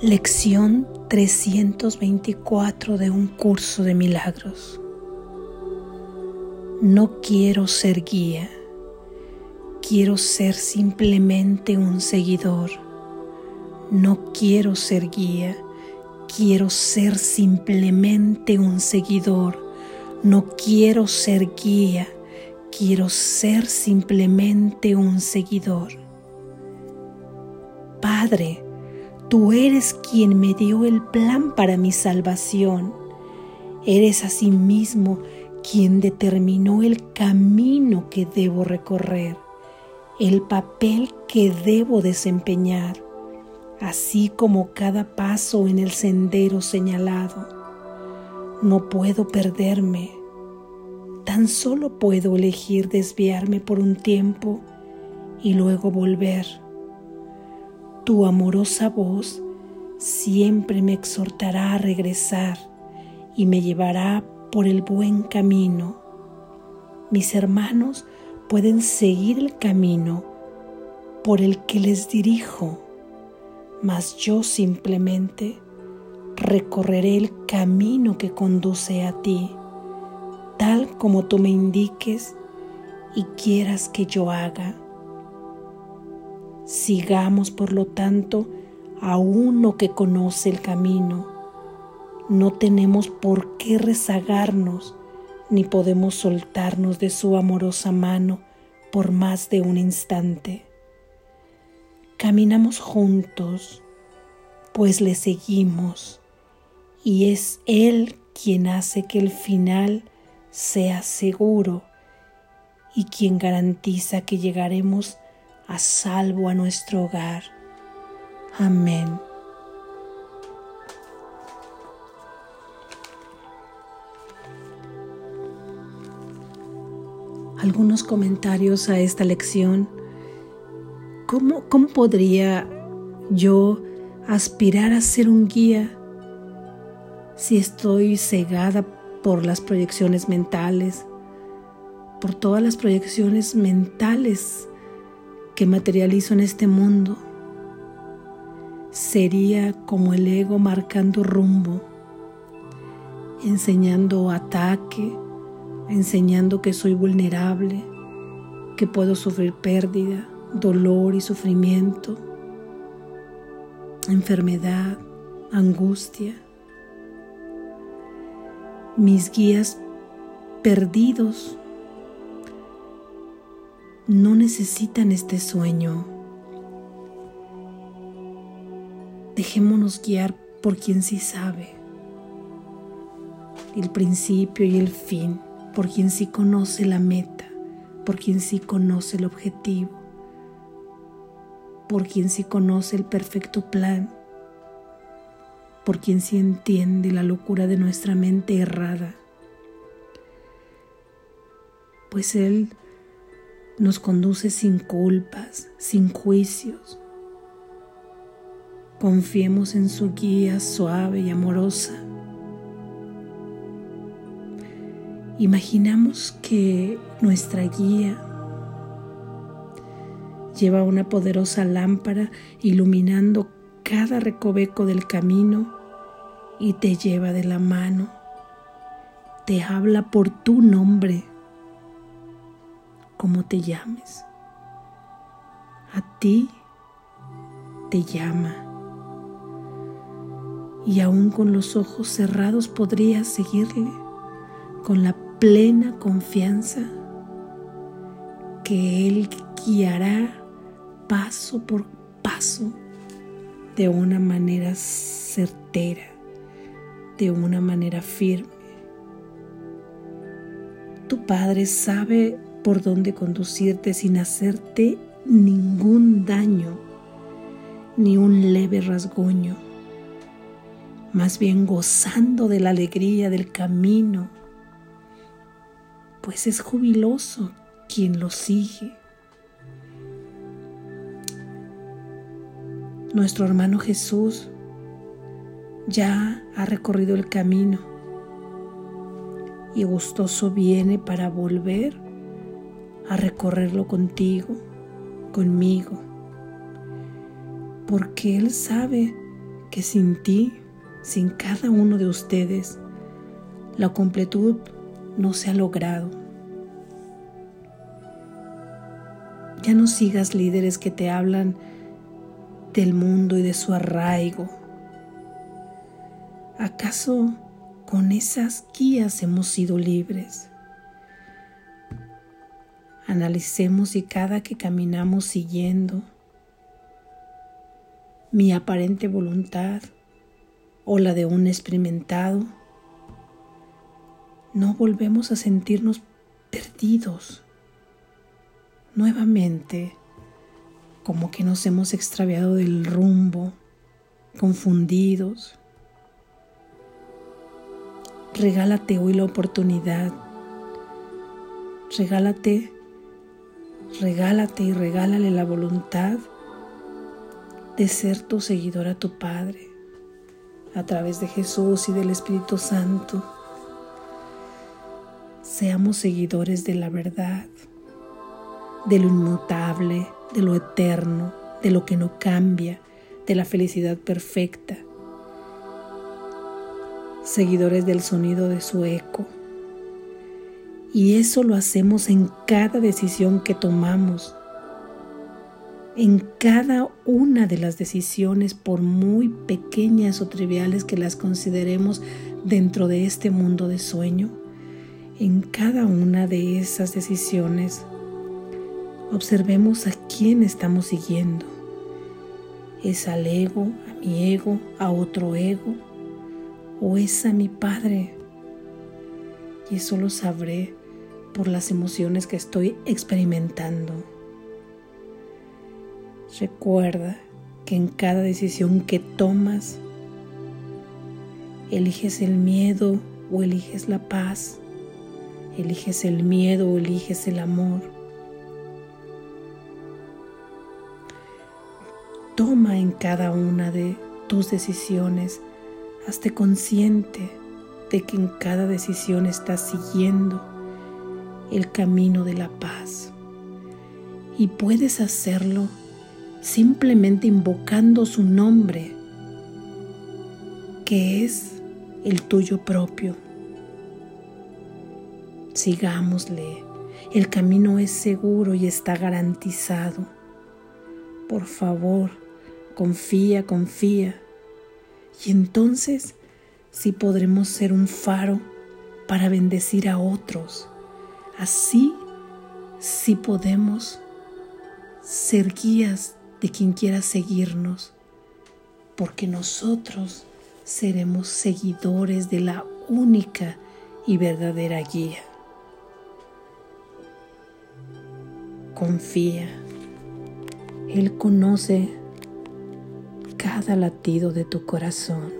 Lección 324 de un curso de milagros. No quiero ser guía, quiero ser simplemente un seguidor. No quiero ser guía, quiero ser simplemente un seguidor. No quiero ser guía, quiero ser simplemente un seguidor. Padre, Tú eres quien me dio el plan para mi salvación. Eres asimismo quien determinó el camino que debo recorrer, el papel que debo desempeñar, así como cada paso en el sendero señalado. No puedo perderme, tan solo puedo elegir desviarme por un tiempo y luego volver tu amorosa voz siempre me exhortará a regresar y me llevará por el buen camino. Mis hermanos pueden seguir el camino por el que les dirijo, mas yo simplemente recorreré el camino que conduce a ti, tal como tú me indiques y quieras que yo haga. Sigamos, por lo tanto, a uno que conoce el camino. No tenemos por qué rezagarnos, ni podemos soltarnos de su amorosa mano por más de un instante. Caminamos juntos, pues le seguimos, y es Él quien hace que el final sea seguro y quien garantiza que llegaremos a salvo a nuestro hogar. Amén. Algunos comentarios a esta lección. ¿Cómo, cómo podría yo aspirar a ser un guía si estoy cegada por las proyecciones mentales, por todas las proyecciones mentales que materializo en este mundo sería como el ego marcando rumbo, enseñando ataque, enseñando que soy vulnerable, que puedo sufrir pérdida, dolor y sufrimiento, enfermedad, angustia. Mis guías perdidos no necesitan este sueño. Dejémonos guiar por quien sí sabe el principio y el fin, por quien sí conoce la meta, por quien sí conoce el objetivo, por quien sí conoce el perfecto plan, por quien sí entiende la locura de nuestra mente errada. Pues Él nos conduce sin culpas, sin juicios. Confiemos en su guía suave y amorosa. Imaginamos que nuestra guía lleva una poderosa lámpara iluminando cada recoveco del camino y te lleva de la mano. Te habla por tu nombre como te llames. A ti te llama. Y aún con los ojos cerrados podrías seguirle con la plena confianza que Él guiará paso por paso de una manera certera, de una manera firme. Tu Padre sabe por dónde conducirte sin hacerte ningún daño, ni un leve rasguño, más bien gozando de la alegría del camino, pues es jubiloso quien lo sigue. Nuestro hermano Jesús ya ha recorrido el camino y gustoso viene para volver a recorrerlo contigo, conmigo, porque Él sabe que sin ti, sin cada uno de ustedes, la completud no se ha logrado. Ya no sigas líderes que te hablan del mundo y de su arraigo. ¿Acaso con esas guías hemos sido libres? Analicemos si cada que caminamos siguiendo mi aparente voluntad o la de un experimentado, no volvemos a sentirnos perdidos. Nuevamente, como que nos hemos extraviado del rumbo, confundidos. Regálate hoy la oportunidad. Regálate, regálate y regálale la voluntad de ser tu seguidor a tu Padre a través de Jesús y del Espíritu Santo. Seamos seguidores de la verdad, de lo inmutable, de lo eterno, de lo que no cambia, de la felicidad perfecta. Seguidores del sonido de su eco. Y eso lo hacemos en cada decisión que tomamos en cada una de las decisiones, por muy pequeñas o triviales que las consideremos dentro de este mundo de sueño, en cada una de esas decisiones, observemos a quién estamos siguiendo. ¿Es al ego, a mi ego, a otro ego? ¿O es a mi Padre? Y eso lo sabré por las emociones que estoy experimentando. Recuerda que en cada decisión que tomas, eliges el miedo o eliges la paz, eliges el miedo o eliges el amor. Toma en cada una de tus decisiones, hazte consciente de que en cada decisión estás siguiendo el camino de la paz. Y puedes hacerlo simplemente invocando su nombre, que es el tuyo propio. Sigámosle, el camino es seguro y está garantizado. Por favor, confía, confía. Y entonces sí podremos ser un faro para bendecir a otros. Así sí podemos ser guías de quien quiera seguirnos, porque nosotros seremos seguidores de la única y verdadera guía. Confía, Él conoce cada latido de tu corazón.